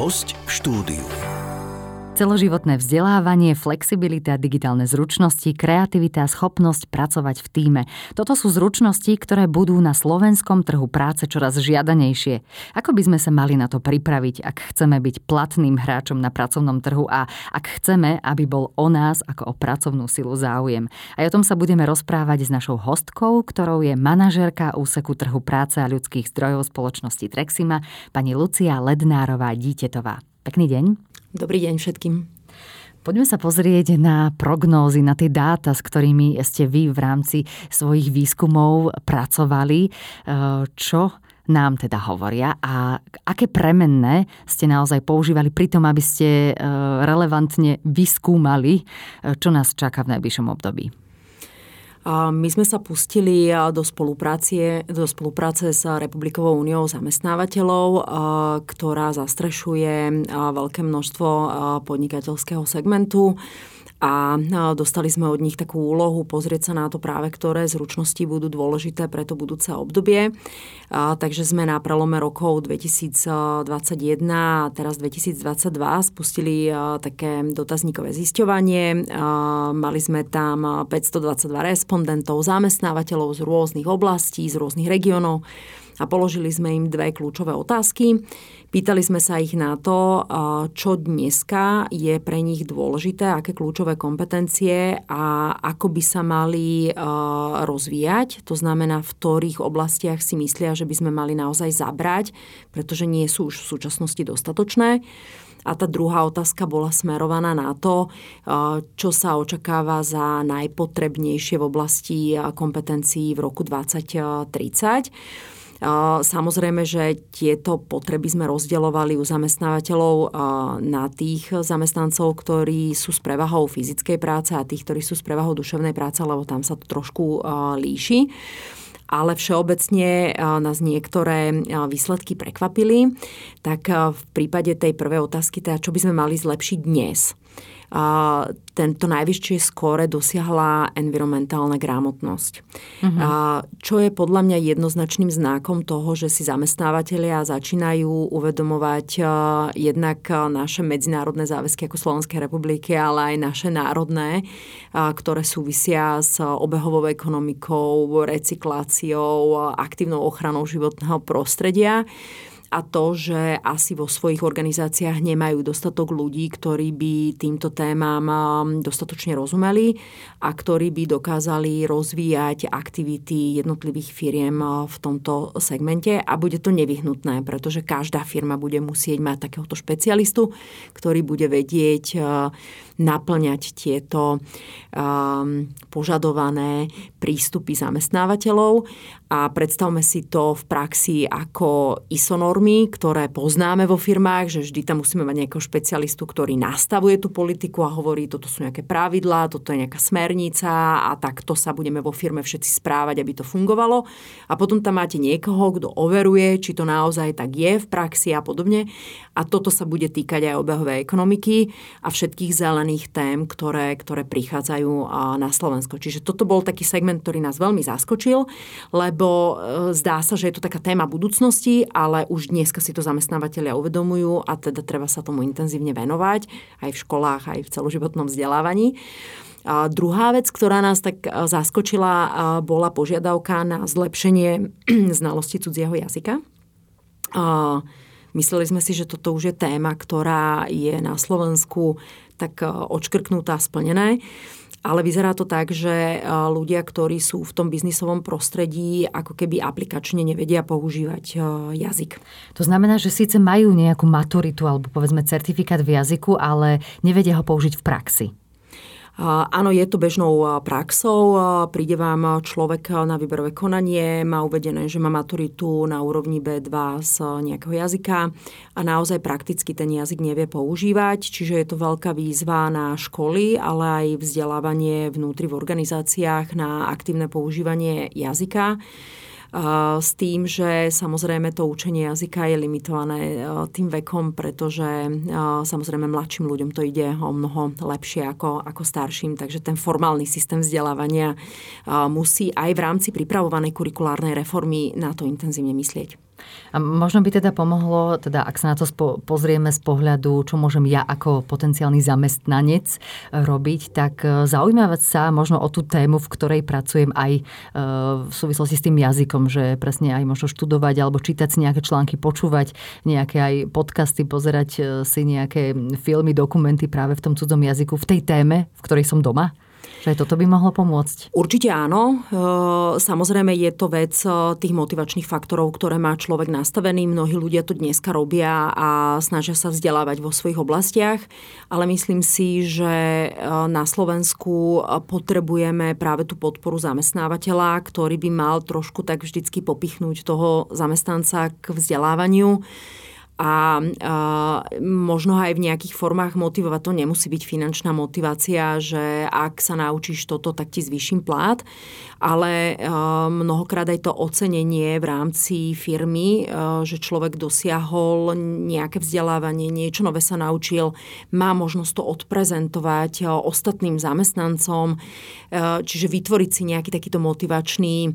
Host v štúdiu. Celoživotné vzdelávanie, flexibilita, digitálne zručnosti, kreativita schopnosť pracovať v týme. Toto sú zručnosti, ktoré budú na slovenskom trhu práce čoraz žiadanejšie. Ako by sme sa mali na to pripraviť, ak chceme byť platným hráčom na pracovnom trhu a ak chceme, aby bol o nás ako o pracovnú silu záujem. A o tom sa budeme rozprávať s našou hostkou, ktorou je manažérka úseku trhu práce a ľudských zdrojov spoločnosti Trexima, pani Lucia Lednárová Dítetová. Pekný deň. Dobrý deň všetkým. Poďme sa pozrieť na prognózy, na tie dáta, s ktorými ste vy v rámci svojich výskumov pracovali. E, čo nám teda hovoria a aké premenné ste naozaj používali pri tom, aby ste e, relevantne vyskúmali, e, čo nás čaká v najbližšom období? My sme sa pustili do spolupráce, do spolupráce s Republikovou úniou zamestnávateľov, ktorá zastrešuje veľké množstvo podnikateľského segmentu a dostali sme od nich takú úlohu pozrieť sa na to práve, ktoré zručnosti budú dôležité pre to budúce obdobie. A, takže sme na prelome rokov 2021 a teraz 2022 spustili a, také dotazníkové zisťovanie. A, mali sme tam 522 respondentov, zamestnávateľov z rôznych oblastí, z rôznych regiónov a položili sme im dve kľúčové otázky. Pýtali sme sa ich na to, čo dneska je pre nich dôležité, aké kľúčové kompetencie a ako by sa mali rozvíjať. To znamená, v ktorých oblastiach si myslia, že by sme mali naozaj zabrať, pretože nie sú už v súčasnosti dostatočné. A tá druhá otázka bola smerovaná na to, čo sa očakáva za najpotrebnejšie v oblasti kompetencií v roku 2030. Samozrejme, že tieto potreby sme rozdeľovali u zamestnávateľov na tých zamestnancov, ktorí sú s prevahou fyzickej práce a tých, ktorí sú s prevahou duševnej práce, lebo tam sa to trošku líši ale všeobecne nás niektoré výsledky prekvapili. Tak v prípade tej prvej otázky, teda čo by sme mali zlepšiť dnes? Tento najvyššie skóre dosiahla environmentálna gramotnosť. Uh-huh. Čo je podľa mňa jednoznačným znakom toho, že si zamestnávateľia začínajú uvedomovať jednak naše medzinárodné záväzky ako Slovenskej republiky, ale aj naše národné, ktoré súvisia s obehovou ekonomikou, recykláciou, aktívnou ochranou životného prostredia a to, že asi vo svojich organizáciách nemajú dostatok ľudí, ktorí by týmto témam um, dostatočne rozumeli a ktorí by dokázali rozvíjať aktivity jednotlivých firiem uh, v tomto segmente. A bude to nevyhnutné, pretože každá firma bude musieť mať takéhoto špecialistu, ktorý bude vedieť uh, naplňať tieto um, požadované prístupy zamestnávateľov a predstavme si to v praxi ako ISO normy, ktoré poznáme vo firmách, že vždy tam musíme mať nejakého špecialistu, ktorý nastavuje tú politiku a hovorí, toto sú nejaké pravidlá, toto je nejaká smernica a takto sa budeme vo firme všetci správať, aby to fungovalo. A potom tam máte niekoho, kto overuje, či to naozaj tak je v praxi a podobne. A toto sa bude týkať aj obehovej ekonomiky a všetkých zelených tém, ktoré, ktoré prichádzajú na Slovensko. Čiže toto bol taký segment, ktorý nás veľmi zaskočil, lebo lebo e, zdá sa, že je to taká téma budúcnosti, ale už dneska si to zamestnávateľia uvedomujú a teda treba sa tomu intenzívne venovať aj v školách, aj v celoživotnom vzdelávaní. A druhá vec, ktorá nás tak e, zaskočila, e, bola požiadavka na zlepšenie znalosti cudzieho jazyka. A mysleli sme si, že toto už je téma, ktorá je na Slovensku tak odškrknutá, splnené ale vyzerá to tak, že ľudia, ktorí sú v tom biznisovom prostredí, ako keby aplikačne nevedia používať jazyk. To znamená, že síce majú nejakú maturitu alebo povedzme certifikát v jazyku, ale nevedia ho použiť v praxi. Áno, je to bežnou praxou. Príde vám človek na výberové konanie, má uvedené, že má maturitu na úrovni B2 z nejakého jazyka a naozaj prakticky ten jazyk nevie používať, čiže je to veľká výzva na školy, ale aj vzdelávanie vnútri v organizáciách na aktívne používanie jazyka s tým, že samozrejme to učenie jazyka je limitované tým vekom, pretože samozrejme mladším ľuďom to ide o mnoho lepšie ako, ako starším, takže ten formálny systém vzdelávania musí aj v rámci pripravovanej kurikulárnej reformy na to intenzívne myslieť. A možno by teda pomohlo, teda ak sa na to spo- pozrieme z pohľadu, čo môžem ja ako potenciálny zamestnanec e, robiť, tak e, zaujímavať sa možno o tú tému, v ktorej pracujem aj e, v súvislosti s tým jazykom, že presne aj možno študovať alebo čítať si nejaké články, počúvať nejaké aj podcasty, pozerať si nejaké filmy, dokumenty práve v tom cudzom jazyku, v tej téme, v ktorej som doma. Že aj toto by mohlo pomôcť? Určite áno. E, samozrejme je to vec e, tých motivačných faktorov, ktoré má človek nastavený. Mnohí ľudia to dneska robia a snažia sa vzdelávať vo svojich oblastiach, ale myslím si, že e, na Slovensku potrebujeme práve tú podporu zamestnávateľa, ktorý by mal trošku tak vždycky popichnúť toho zamestnanca k vzdelávaniu a, a možno aj v nejakých formách motivovať. To nemusí byť finančná motivácia, že ak sa naučíš toto, tak ti zvýšim plát, ale mnohokrát aj to ocenenie v rámci firmy, že človek dosiahol nejaké vzdelávanie, niečo nové sa naučil, má možnosť to odprezentovať ostatným zamestnancom, čiže vytvoriť si nejaký takýto motivačný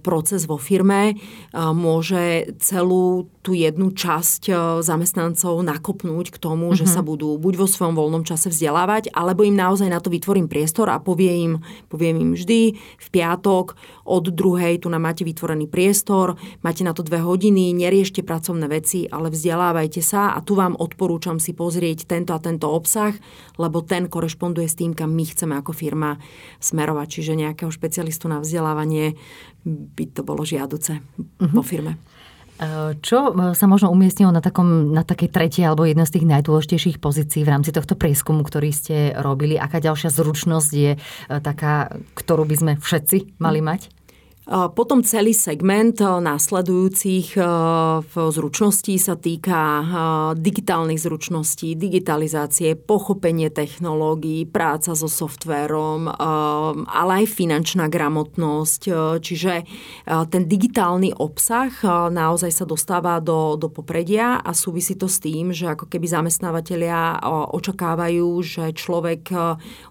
proces vo firme, môže celú tú jednu časť e, zamestnancov nakopnúť k tomu, mm-hmm. že mhm. sa budú buď vo svojom voľnom čase vzdelávať, alebo im naozaj na to vytvorím priestor a poviem im, poviem im vždy v piatok od druhej tu nám máte vytvorený priestor, máte na to dve hodiny, neriešte pracovné veci, ale vzdelávajte sa a tu vám odporúčam si pozrieť tento a tento obsah, lebo ten korešponduje s tým, kam my chceme ako firma smerovať. Čiže nejakého špecialistu na vzdelávanie by to bolo žiaduce mm-hmm. vo firme. Čo e, sa možno umiestnilo na, takom, na takej tretej alebo jedna z tých najdôležitejších pozícií v rámci tohto prieskumu, ktorý ste robili? Aká ďalšia zručnosť je e, taká, ktorú by sme všetci mali mať? Potom celý segment následujúcich zručností sa týka digitálnych zručností, digitalizácie, pochopenie technológií, práca so softvérom, ale aj finančná gramotnosť. Čiže ten digitálny obsah naozaj sa dostáva do, do popredia a súvisí to s tým, že ako keby zamestnávateľia očakávajú, že človek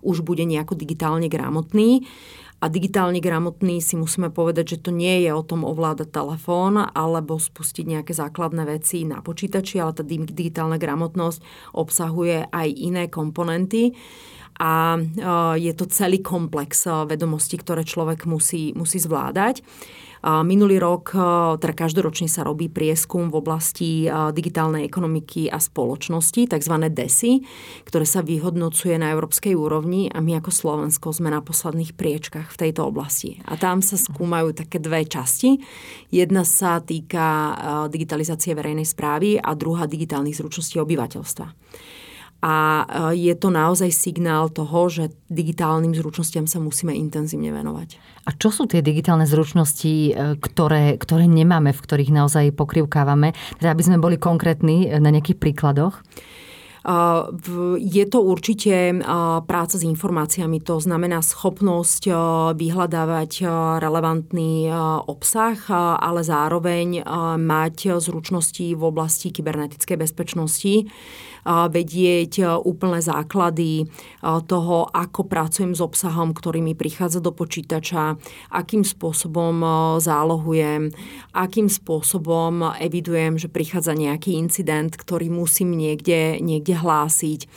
už bude nejako digitálne gramotný a digitálne gramotný si musíme povedať, že to nie je o tom ovládať telefón alebo spustiť nejaké základné veci na počítači, ale tá digitálna gramotnosť obsahuje aj iné komponenty a e, je to celý komplex e, vedomostí, ktoré človek musí, musí zvládať. Minulý rok, e, teda každoročne sa robí prieskum v oblasti e, digitálnej ekonomiky a spoločnosti, tzv. DESI, ktoré sa vyhodnocuje na európskej úrovni a my ako Slovensko sme na posledných priečkach v tejto oblasti. A tam sa skúmajú také dve časti. Jedna sa týka e, digitalizácie verejnej správy a druhá digitálnych zručností obyvateľstva a je to naozaj signál toho, že digitálnym zručnostiam sa musíme intenzívne venovať. A čo sú tie digitálne zručnosti, e, ktoré, ktoré nemáme, v ktorých naozaj pokrivkávame? Teda aby sme boli konkrétni e, na nejakých príkladoch? Je to určite práca s informáciami, to znamená schopnosť vyhľadávať relevantný obsah, ale zároveň mať zručnosti v oblasti kybernetickej bezpečnosti vedieť úplné základy toho, ako pracujem s obsahom, ktorý mi prichádza do počítača, akým spôsobom zálohujem, akým spôsobom evidujem, že prichádza nejaký incident, ktorý musím niekde, niekde hlásiť,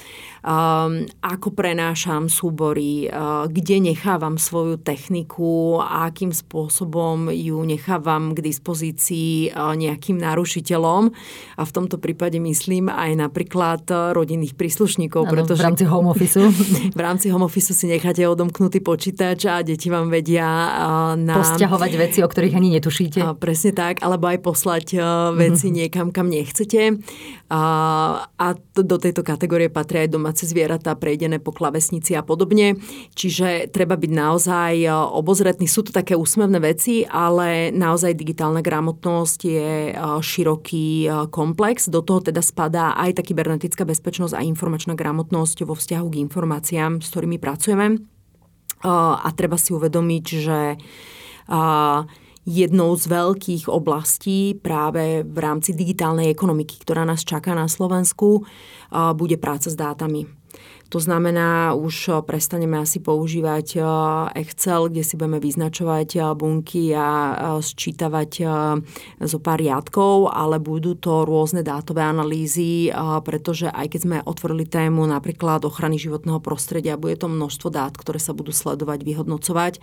ako prenášam súbory, uh, kde nechávam svoju techniku a akým spôsobom ju nechávam k dispozícii uh, nejakým narušiteľom. A v tomto prípade myslím aj napríklad uh, rodinných príslušníkov. Ano, pretože v rámci home office. v rámci home office si necháte odomknutý počítač a deti vám vedia na... Posťahovať veci, o ktorých ani netušíte. Uh, presne tak, alebo aj poslať veci mm-hmm. niekam, kam nechcete. A to, do tejto kategórie patria aj domáce zvieratá prejdené po klavesnici a podobne. Čiže treba byť naozaj e, obozretný. Sú to také úsmevné veci, ale naozaj digitálna gramotnosť je e, široký e, komplex. Do toho teda spadá aj tá kybernetická bezpečnosť a informačná gramotnosť vo vzťahu k informáciám, s ktorými pracujeme. A treba si uvedomiť, že jednou z veľkých oblastí práve v rámci digitálnej ekonomiky, ktorá nás čaká na Slovensku, bude práca s dátami. To znamená, už prestaneme asi používať Excel, kde si budeme vyznačovať bunky a sčítavať zo pár riadkov, ale budú to rôzne dátové analýzy, pretože aj keď sme otvorili tému napríklad ochrany životného prostredia, bude to množstvo dát, ktoré sa budú sledovať, vyhodnocovať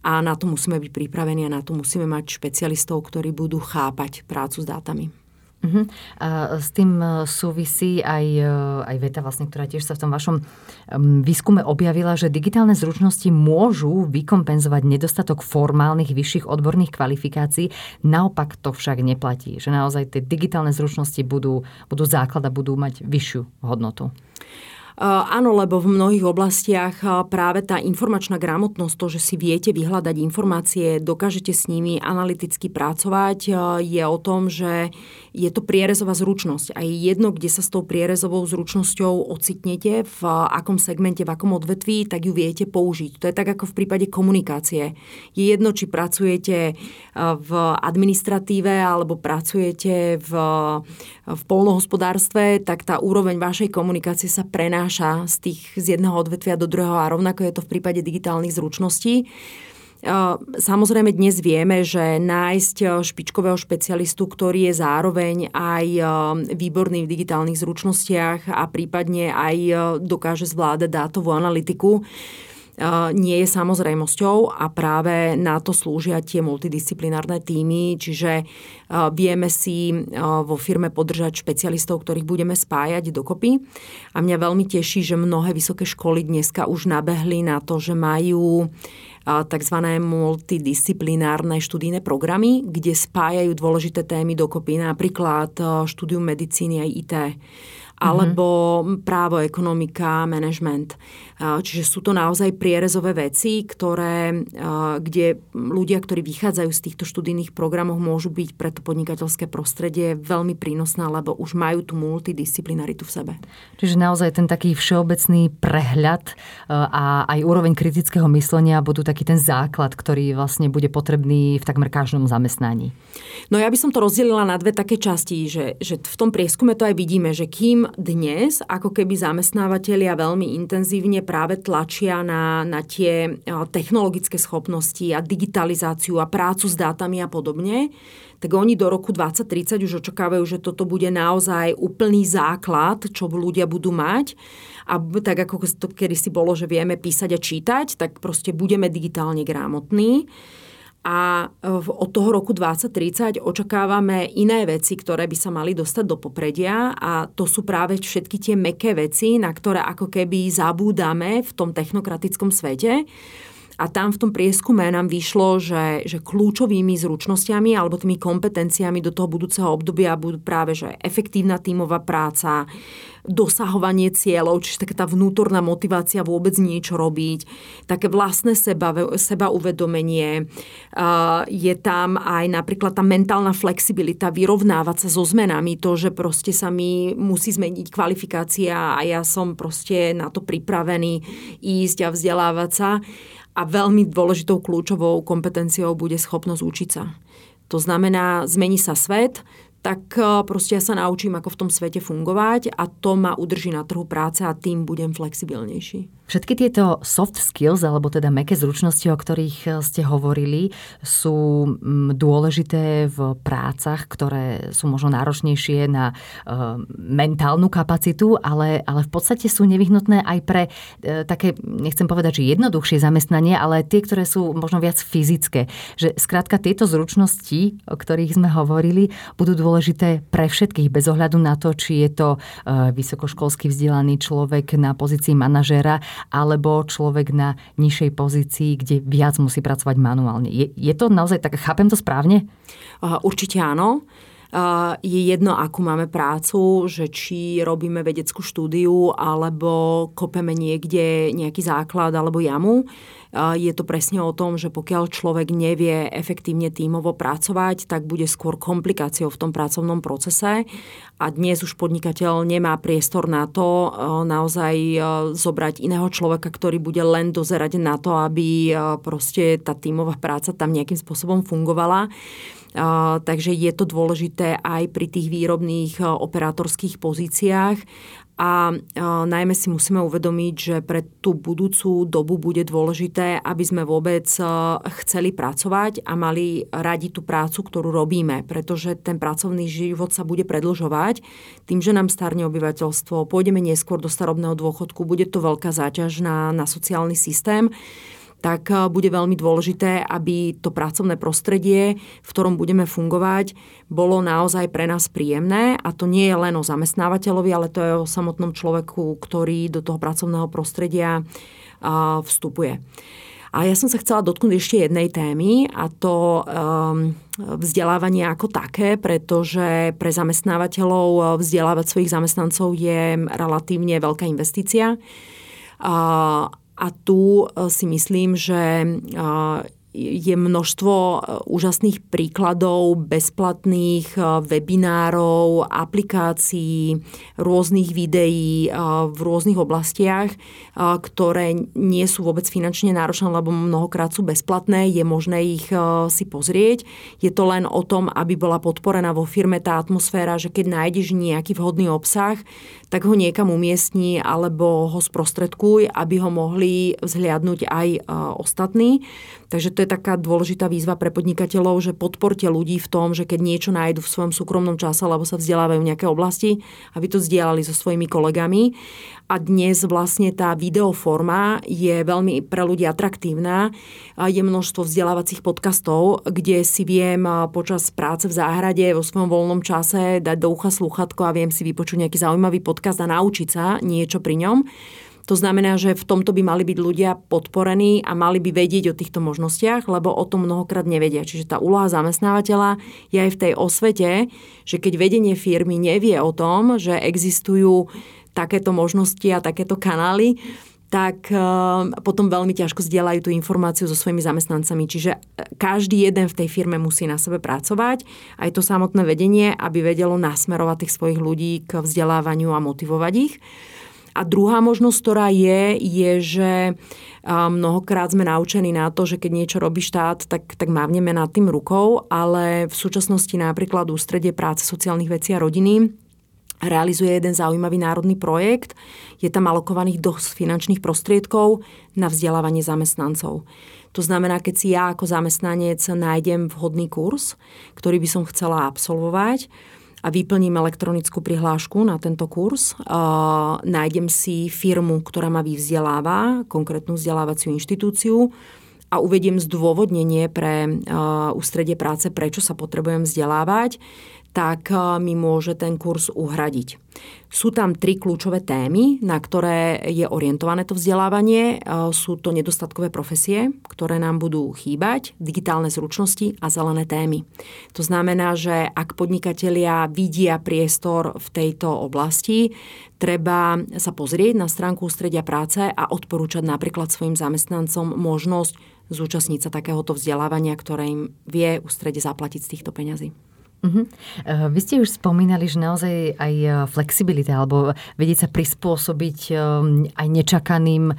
a na to musíme byť pripravení a na to musíme mať špecialistov, ktorí budú chápať prácu s dátami. Uh-huh. A s tým e, súvisí aj, e, aj veta, vlastne, ktorá tiež sa v tom vašom výskume objavila, že digitálne zručnosti môžu vykompenzovať nedostatok formálnych vyšších odborných kvalifikácií. Naopak to však neplatí, že naozaj tie digitálne zručnosti budú, budú základ a budú mať vyššiu hodnotu. Áno, lebo v mnohých oblastiach práve tá informačná gramotnosť, to, že si viete vyhľadať informácie, dokážete s nimi analyticky pracovať, je o tom, že je to prierezová zručnosť. A je jedno, kde sa s tou prierezovou zručnosťou ocitnete, v akom segmente, v akom odvetví, tak ju viete použiť. To je tak ako v prípade komunikácie. Je jedno, či pracujete v administratíve alebo pracujete v, v polnohospodárstve, tak tá úroveň vašej komunikácie sa prenáša prenáša z, tých, z jedného odvetvia do druhého a rovnako je to v prípade digitálnych zručností. Samozrejme dnes vieme, že nájsť špičkového špecialistu, ktorý je zároveň aj výborný v digitálnych zručnostiach a prípadne aj dokáže zvládať dátovú analytiku, nie je samozrejmosťou a práve na to slúžia tie multidisciplinárne týmy, čiže vieme si vo firme podržať špecialistov, ktorých budeme spájať dokopy. A mňa veľmi teší, že mnohé vysoké školy dneska už nabehli na to, že majú tzv. multidisciplinárne študijné programy, kde spájajú dôležité témy dokopy, napríklad štúdium medicíny aj IT alebo právo, ekonomika, management. Čiže sú to naozaj prierezové veci, ktoré, kde ľudia, ktorí vychádzajú z týchto študijných programov, môžu byť pre to podnikateľské prostredie veľmi prínosné, lebo už majú tú multidisciplinaritu v sebe. Čiže naozaj ten taký všeobecný prehľad a aj úroveň kritického myslenia budú taký ten základ, ktorý vlastne bude potrebný v takmer každom zamestnaní. No ja by som to rozdelila na dve také časti, že, že v tom prieskume to aj vidíme, že kým dnes ako keby zamestnávateľia veľmi intenzívne práve tlačia na, na tie technologické schopnosti a digitalizáciu a prácu s dátami a podobne, tak oni do roku 2030 už očakávajú, že toto bude naozaj úplný základ, čo ľudia budú mať. A tak ako to kedy si bolo, že vieme písať a čítať, tak proste budeme digitálne gramotní a e, od toho roku 2030 očakávame iné veci, ktoré by sa mali dostať do popredia a to sú práve všetky tie meké veci, na ktoré ako keby zabúdame v tom technokratickom svete. A tam v tom prieskume nám vyšlo, že, že kľúčovými zručnosťami alebo tými kompetenciami do toho budúceho obdobia budú práve že efektívna tímová práca, dosahovanie cieľov, čiže taká tá vnútorná motivácia vôbec niečo robiť, také vlastné seba, seba uvedomenie. Je tam aj napríklad tá mentálna flexibilita, vyrovnávať sa so zmenami, to, že proste sa mi musí zmeniť kvalifikácia a ja som proste na to pripravený ísť a vzdelávať sa. A veľmi dôležitou kľúčovou kompetenciou bude schopnosť učiť sa. To znamená, zmení sa svet, tak eh, proste ja sa naučím, ako v tom svete fungovať a to ma udrží na trhu práce a tým budem flexibilnejší. Všetky tieto soft skills, alebo teda meké zručnosti, o ktorých eh, ste hovorili, sú mm, dôležité v prácach, ktoré sú možno náročnejšie na uh, mentálnu kapacitu, ale, ale v podstate sú nevyhnutné aj pre také, nechcem povedať, že jednoduchšie zamestnanie, ale tie, ktoré sú možno viac fyzické. Že skrátka tieto zručnosti, o ktorých sme hovorili, budú dôležité pre všetkých, bez ohľadu na to, či je to uh, vysokoškolský vzdelaný človek na pozícii manažéra alebo človek na nižšej pozícii, kde viac musí pracovať manuálne. Je, je to naozaj tak, chápem to správne? Určite áno je jedno, akú máme prácu, že či robíme vedeckú štúdiu alebo kopeme niekde nejaký základ alebo jamu. Je to presne o tom, že pokiaľ človek nevie efektívne tímovo pracovať, tak bude skôr komplikáciou v tom pracovnom procese. A dnes už podnikateľ nemá priestor na to naozaj zobrať iného človeka, ktorý bude len dozerať na to, aby proste tá tímová práca tam nejakým spôsobom fungovala. Takže je to dôležité aj pri tých výrobných operátorských pozíciách a najmä si musíme uvedomiť, že pre tú budúcu dobu bude dôležité, aby sme vôbec chceli pracovať a mali radi tú prácu, ktorú robíme, pretože ten pracovný život sa bude predlžovať. Tým, že nám starne obyvateľstvo, pôjdeme neskôr do starobného dôchodku, bude to veľká záťaž na, na sociálny systém tak eh, bude veľmi dôležité, aby to pracovné prostredie, v ktorom budeme fungovať, bolo naozaj pre nás príjemné. A to nie je len o zamestnávateľovi, ale to je o samotnom človeku, ktorý do toho pracovného prostredia eh, vstupuje. A ja som sa chcela dotknúť ešte jednej témy a to um, vzdelávanie ako také, pretože pre zamestnávateľov vzdelávať svojich zamestnancov je relatívne veľká investícia. A tu e, si myslím, že e, je množstvo e, úžasných príkladov bezplatných e, webinárov, aplikácií, rôznych videí e, v rôznych oblastiach, ktoré nie sú vôbec finančne náročné, lebo mnohokrát sú bezplatné, je možné ich si pozrieť. Je to len o tom, aby bola podporená vo firme tá atmosféra, že keď nájdeš nejaký vhodný obsah, tak ho niekam umiestni alebo ho sprostredkuj, aby ho mohli vzhliadnúť aj ostatní. Takže to je taká dôležitá výzva pre podnikateľov, že podporte ľudí v tom, že keď niečo nájdu v svojom súkromnom čase, alebo sa vzdelávajú v nejaké oblasti, aby to zdieľali so svojimi kolegami. A dnes vlastne tá videoforma je veľmi pre ľudí atraktívna. Je množstvo vzdelávacích podcastov, kde si viem počas práce v záhrade vo svojom voľnom čase dať do ucha sluchatko a viem si vypočuť nejaký zaujímavý podcast a naučiť sa niečo pri ňom. To znamená, že v tomto by mali byť ľudia podporení a mali by vedieť o týchto možnostiach, lebo o tom mnohokrát nevedia. Čiže tá úloha zamestnávateľa je aj v tej osvete, že keď vedenie firmy nevie o tom, že existujú takéto možnosti a takéto kanály, tak eh, potom veľmi ťažko zdieľajú tú informáciu so svojimi zamestnancami. Čiže eh, každý jeden v tej firme musí na sebe pracovať, aj to samotné vedenie, aby vedelo nasmerovať tých svojich ľudí k vzdelávaniu a motivovať ich. A druhá možnosť, ktorá je, je, že mnohokrát sme naučení na to, že keď niečo robí štát, tak, tak mávneme nad tým rukou, ale v súčasnosti napríklad Ústredie práce sociálnych vecí a rodiny realizuje jeden zaujímavý národný projekt. Je tam alokovaných dosť finančných prostriedkov na vzdelávanie zamestnancov. To znamená, keď si ja ako zamestnanec nájdem vhodný kurz, ktorý by som chcela absolvovať, a vyplním elektronickú prihlášku na tento kurz. Nájdem si firmu, ktorá ma vyvzdeláva, konkrétnu vzdelávaciu inštitúciu a uvediem zdôvodnenie pre ústredie práce, prečo sa potrebujem vzdelávať tak eh, mi môže ten kurz uhradiť. Sú tam tri kľúčové témy, na ktoré je orientované to vzdelávanie. Eh, sú to nedostatkové profesie, ktoré nám budú chýbať, digitálne zručnosti a zelené témy. To znamená, že ak podnikatelia vidia priestor v tejto oblasti, treba sa pozrieť na stránku ústredia práce a odporúčať napríklad svojim zamestnancom možnosť zúčastniť sa takéhoto vzdelávania, ktoré im vie ústrede zaplatiť z týchto peňazí. Uh-huh. Vy ste už spomínali, že naozaj aj eh, flexibilita alebo vedieť sa prispôsobiť aj nečakaným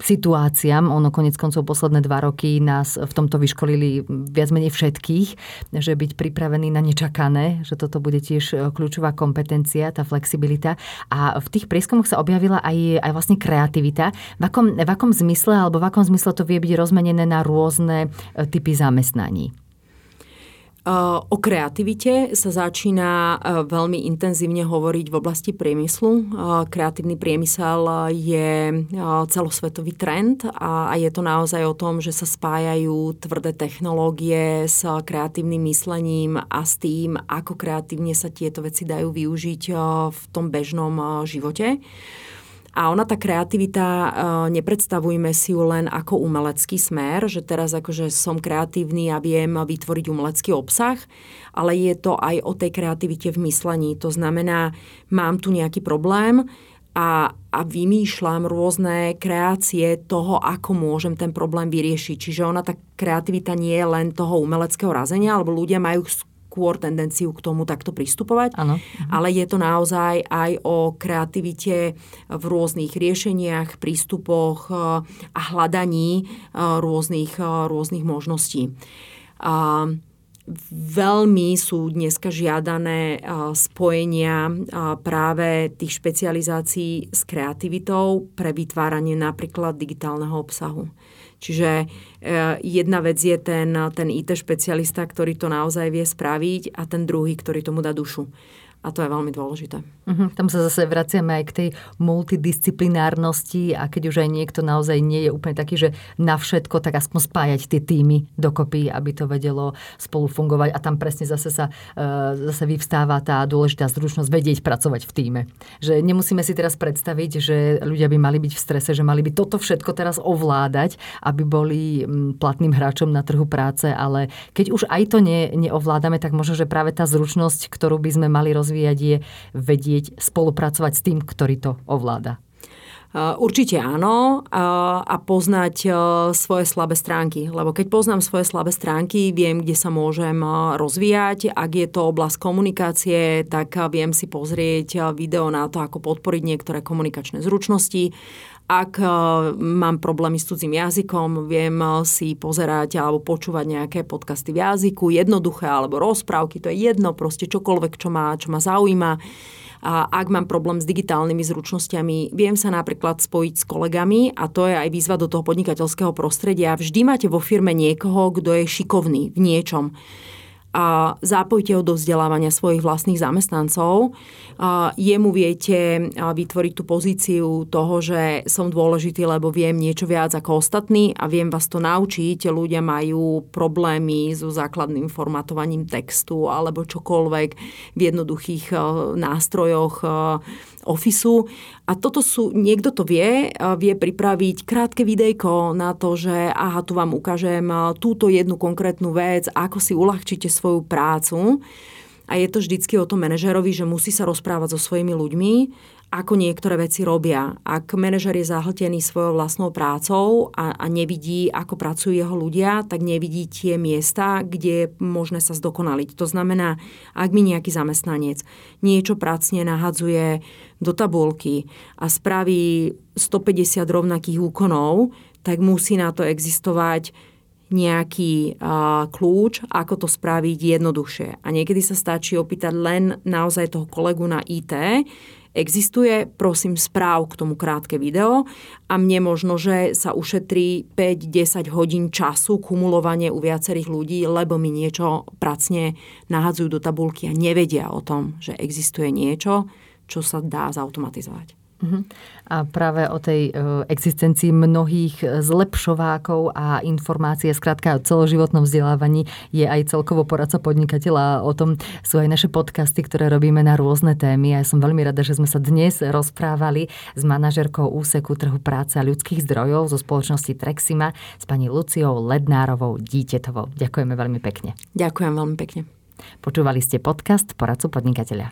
situáciám. Ono konec koncov posledné dva roky nás v tomto vyškolili viac menej všetkých, že byť pripravený na nečakané, že toto bude tiež kľúčová kompetencia, tá flexibilita. A v tých prieskumoch sa objavila aj, aj vlastne kreativita. V akom, v akom zmysle alebo v akom zmysle to vie byť rozmenené na rôzne typy zamestnaní? O kreativite sa začína veľmi intenzívne hovoriť v oblasti priemyslu. Kreatívny priemysel je celosvetový trend a je to naozaj o tom, že sa spájajú tvrdé technológie s kreatívnym myslením a s tým, ako kreatívne sa tieto veci dajú využiť v tom bežnom živote. A ona, tá kreativita, e, nepredstavujme si ju len ako umelecký smer, že teraz akože som kreatívny a viem vytvoriť umelecký obsah, ale je to aj o tej kreativite v myslení. To znamená, mám tu nejaký problém, a, a vymýšľam rôzne kreácie toho, ako môžem ten problém vyriešiť. Čiže ona, tá kreativita nie je len toho umeleckého razenia, alebo ľudia majú skôr tendenciu k tomu takto pristupovať. Ano. Ale je to naozaj aj o kreativite v rôznych riešeniach, prístupoch eh, a hľadaní eh, rôznych, eh, rôznych možností. A veľmi sú dneska žiadané spojenia práve tých špecializácií s kreativitou pre vytváranie napríklad digitálneho obsahu. Čiže e, jedna vec je ten, ten IT špecialista, ktorý to naozaj vie spraviť a ten druhý, ktorý tomu dá dušu. A to je veľmi dôležité. Uh-huh. Tam sa zase vraciame aj k tej multidisciplinárnosti a keď už aj niekto naozaj nie je úplne taký, že na všetko, tak aspoň spájať tie týmy dokopy, aby to vedelo spolu fungovať. A tam presne zase sa uh, zase vyvstáva tá dôležitá zručnosť vedieť pracovať v týme. Že nemusíme si teraz predstaviť, že ľudia by mali byť v strese, že mali by toto všetko teraz ovládať, aby boli platným hráčom na trhu práce, ale keď už aj to ne, neovládame, tak možno, že práve tá zručnosť, ktorú by sme mali rozvíjať, rozvíjať, je vedieť spolupracovať s tým, ktorý to ovláda. Určite áno a poznať svoje slabé stránky, lebo keď poznám svoje slabé stránky, viem, kde sa môžem rozvíjať. Ak je to oblasť komunikácie, tak viem si pozrieť video na to, ako podporiť niektoré komunikačné zručnosti. Ak mám problémy s cudzím jazykom, viem si pozerať alebo počúvať nejaké podcasty v jazyku, jednoduché alebo rozprávky, to je jedno, proste čokoľvek, čo ma, čo ma zaujíma. A ak mám problém s digitálnymi zručnosťami, viem sa napríklad spojiť s kolegami a to je aj výzva do toho podnikateľského prostredia. Vždy máte vo firme niekoho, kto je šikovný v niečom a zapojte ho do vzdelávania svojich vlastných zamestnancov. Jemu viete vytvoriť tú pozíciu toho, že som dôležitý, lebo viem niečo viac ako ostatní a viem vás to naučiť. Ľudia majú problémy so základným formatovaním textu alebo čokoľvek v jednoduchých nástrojoch Officeu. A toto sú, niekto to vie, vie pripraviť krátke videjko na to, že aha, tu vám ukážem túto jednu konkrétnu vec, ako si uľahčíte svoju prácu. A je to vždycky o tom manažerovi, že musí sa rozprávať so svojimi ľuďmi ako niektoré veci robia. Ak manažer je zahltený svojou vlastnou prácou a, a nevidí, ako pracujú jeho ľudia, tak nevidí tie miesta, kde je možné sa zdokonaliť. To znamená, ak mi nejaký zamestnanec niečo pracne nahadzuje do tabulky a spraví 150 rovnakých úkonov, tak musí na to existovať nejaký uh, kľúč, ako to spraviť jednoduchšie. A niekedy sa stačí opýtať len naozaj toho kolegu na IT, existuje, prosím správ k tomu krátke video a mne možno, že sa ušetrí 5-10 hodín času kumulovanie u viacerých ľudí, lebo mi niečo pracne nahadzujú do tabulky a nevedia o tom, že existuje niečo, čo sa dá zautomatizovať. Uh-huh. A práve o tej e, existencii mnohých e, zlepšovákov a informácie, skrátka o celoživotnom vzdelávaní je aj celkovo poradca podnikateľa. O tom sú aj naše podcasty, ktoré robíme na rôzne témy. A ja som veľmi rada, že sme sa dnes rozprávali s manažerkou úseku trhu práce a ľudských zdrojov zo spoločnosti Trexima s pani Luciou Lednárovou Dítetovou. Ďakujeme veľmi pekne. Ďakujem veľmi pekne. Počúvali ste podcast Poradcu podnikateľa.